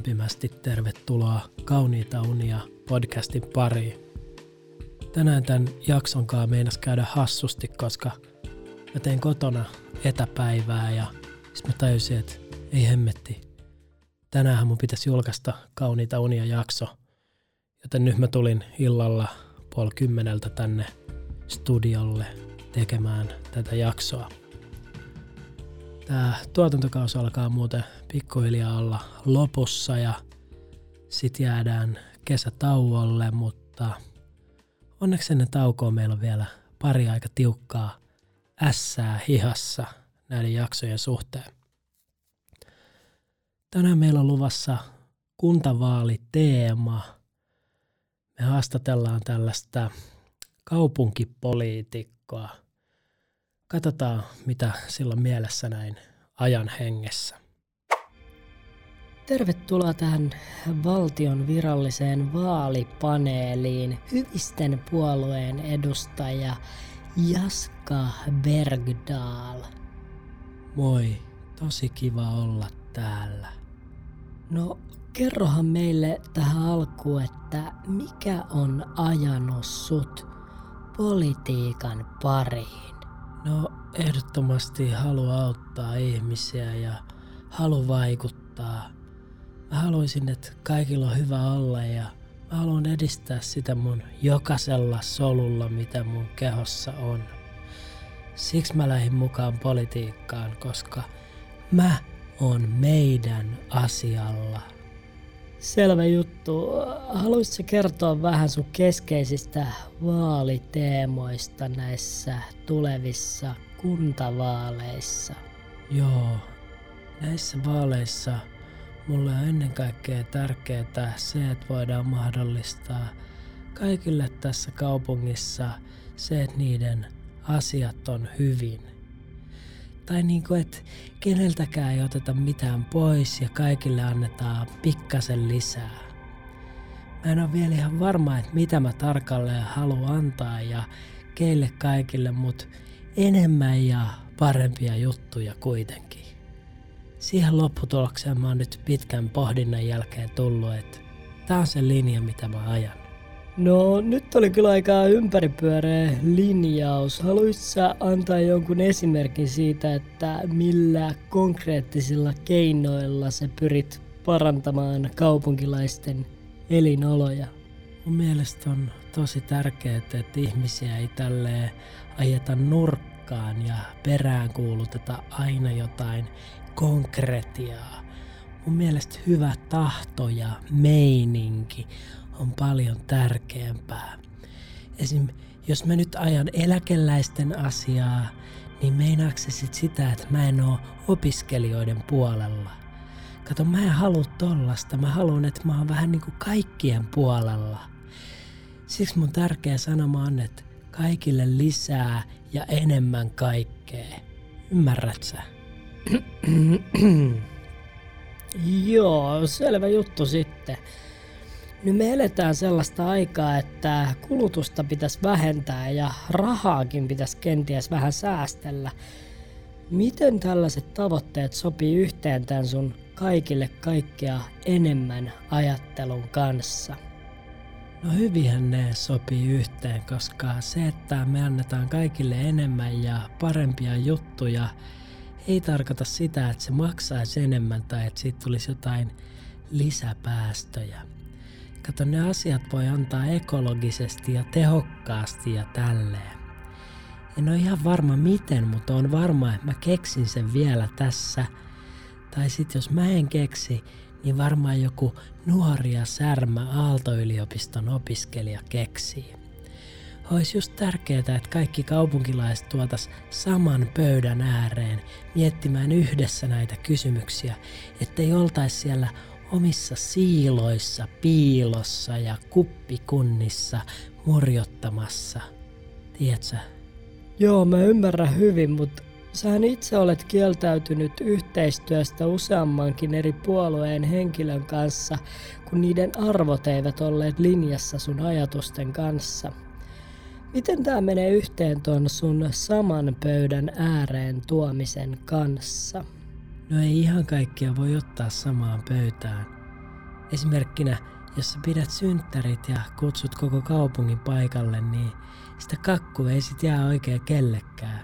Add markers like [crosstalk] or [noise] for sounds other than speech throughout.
lämpimästi tervetuloa Kauniita unia podcastin pariin. Tänään tämän jakson kanssa meinas käydä hassusti, koska mä tein kotona etäpäivää ja sitten mä tajusin, että ei hemmetti. Tänään mun pitäisi julkaista Kauniita unia jakso, joten nyt mä tulin illalla puoli kymmeneltä tänne studiolle tekemään tätä jaksoa. Tämä tuotantokausi alkaa muuten pikkuhiljaa olla lopussa ja sit jäädään kesätauolle, mutta onneksi ennen taukoa meillä on vielä pari aika tiukkaa ässää hihassa näiden jaksojen suhteen. Tänään meillä on luvassa kuntavaaliteema. Me haastatellaan tällaista kaupunkipoliitikkoa – Katsotaan, mitä sillä on mielessä näin ajan hengessä. Tervetuloa tähän valtion viralliseen vaalipaneeliin. Hyvisten puolueen edustaja Jaska Bergdahl. Moi, tosi kiva olla täällä. No, kerrohan meille tähän alkuun, että mikä on ajanut sut politiikan pariin? No ehdottomasti halu auttaa ihmisiä ja halu vaikuttaa. Mä haluaisin, että kaikilla on hyvä olla ja mä haluan edistää sitä mun jokaisella solulla, mitä mun kehossa on. Siksi mä lähdin mukaan politiikkaan, koska mä on meidän asialla. Selvä juttu. Haluaisitko kertoa vähän sun keskeisistä vaaliteemoista näissä tulevissa kuntavaaleissa? Joo, näissä vaaleissa mulle on ennen kaikkea tärkeää se, että voidaan mahdollistaa kaikille tässä kaupungissa se, että niiden asiat on hyvin – tai niin kuin, että keneltäkään ei oteta mitään pois ja kaikille annetaan pikkasen lisää. Mä en ole vielä ihan varma, että mitä mä tarkalleen haluan antaa ja keille kaikille, mutta enemmän ja parempia juttuja kuitenkin. Siihen lopputulokseen mä oon nyt pitkän pohdinnan jälkeen tullut, että tää on se linja, mitä mä ajan. No nyt oli kyllä aika ympäripyöreä linjaus. Haluaisitko antaa jonkun esimerkin siitä, että millä konkreettisilla keinoilla sä pyrit parantamaan kaupunkilaisten elinoloja? Mun mielestä on tosi tärkeää, että ihmisiä ei tälleen ajeta nurkkaan ja peräänkuuluteta aina jotain konkretiaa. Mun mielestä hyvä tahto ja meininki on paljon tärkeämpää. Esim. jos mä nyt ajan eläkeläisten asiaa, niin meinaako se sit sitä, että mä en oo opiskelijoiden puolella? Kato, mä en halua tollasta. Mä haluan, että mä oon vähän niinku kaikkien puolella. Siksi mun tärkeä sanoma on, että kaikille lisää ja enemmän kaikkea. Ymmärrät sä? [clears throat] Joo, selvä juttu sitten. Nyt me eletään sellaista aikaa, että kulutusta pitäisi vähentää ja rahaakin pitäisi kenties vähän säästellä. Miten tällaiset tavoitteet sopii yhteen tämän sun kaikille kaikkea enemmän ajattelun kanssa? No hyvinhän ne sopii yhteen, koska se, että me annetaan kaikille enemmän ja parempia juttuja, ei tarkoita sitä, että se maksaisi enemmän tai että siitä tulisi jotain lisäpäästöjä. Kato, ne asiat voi antaa ekologisesti ja tehokkaasti ja tälleen. En ole ihan varma miten, mutta on varma, että mä keksin sen vielä tässä. Tai sit jos mä en keksi, niin varmaan joku nuori ja särmä Aalto-yliopiston opiskelija keksii. Olisi just tärkeää, että kaikki kaupunkilaiset tuotas saman pöydän ääreen miettimään yhdessä näitä kysymyksiä, ettei oltaisi siellä omissa siiloissa, piilossa ja kuppikunnissa murjottamassa. Tiedätkö? Joo, mä ymmärrän hyvin, mutta sähän itse olet kieltäytynyt yhteistyöstä useammankin eri puolueen henkilön kanssa, kun niiden arvot eivät olleet linjassa sun ajatusten kanssa. Miten tämä menee yhteen tuon sun saman pöydän ääreen tuomisen kanssa? No ei ihan kaikkia voi ottaa samaan pöytään. Esimerkkinä, jos sä pidät synttärit ja kutsut koko kaupungin paikalle, niin sitä kakku ei sit jää oikein kellekään.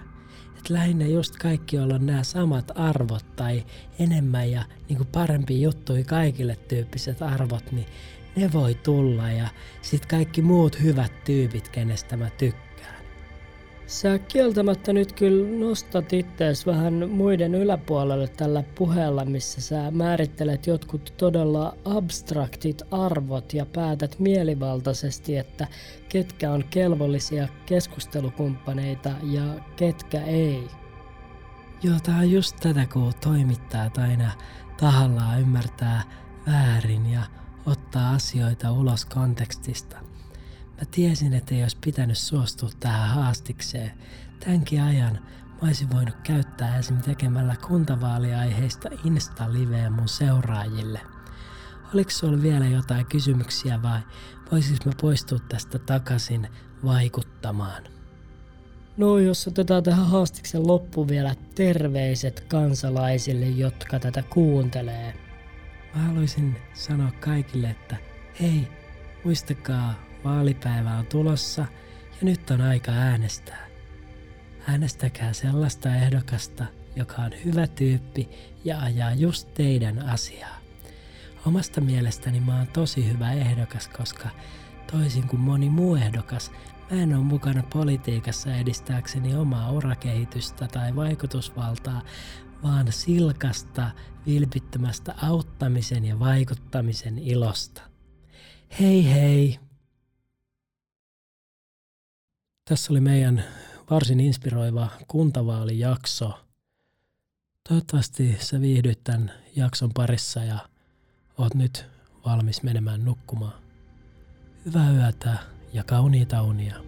Et lähinnä just kaikki, joilla on nämä samat arvot tai enemmän ja niin kuin parempi juttui kaikille tyyppiset arvot, niin ne voi tulla ja sitten kaikki muut hyvät tyypit, kenestä mä tykkään. Sä kieltämättä nyt kyllä nostat ittees vähän muiden yläpuolelle tällä puheella, missä sä määrittelet jotkut todella abstraktit arvot ja päätät mielivaltaisesti, että ketkä on kelvollisia keskustelukumppaneita ja ketkä ei. Joo, tää on just tätä, kun toimittajat aina tahallaan ymmärtää väärin ja ottaa asioita ulos kontekstista. Mä tiesin, että ei olisi pitänyt suostua tähän haastikseen. Tämänkin ajan mä olisin voinut käyttää esim. tekemällä kuntavaaliaiheista Insta-liveä mun seuraajille. Oliko sulla vielä jotain kysymyksiä vai voisis mä poistua tästä takaisin vaikuttamaan? No jos otetaan tähän haastiksen loppu vielä terveiset kansalaisille, jotka tätä kuuntelee. Mä haluaisin sanoa kaikille, että hei, muistakaa Vaalipäivä on tulossa ja nyt on aika äänestää. Äänestäkää sellaista ehdokasta, joka on hyvä tyyppi ja ajaa just teidän asiaa. Omasta mielestäni mä oon tosi hyvä ehdokas, koska toisin kuin moni muu ehdokas, mä en ole mukana politiikassa edistääkseni omaa urakehitystä tai vaikutusvaltaa, vaan silkasta, vilpittömästä auttamisen ja vaikuttamisen ilosta. Hei hei! Tässä oli meidän varsin inspiroiva kuntavaalijakso. Toivottavasti sä viihdyt tämän jakson parissa ja oot nyt valmis menemään nukkumaan. Hyvää yötä ja kauniita unia.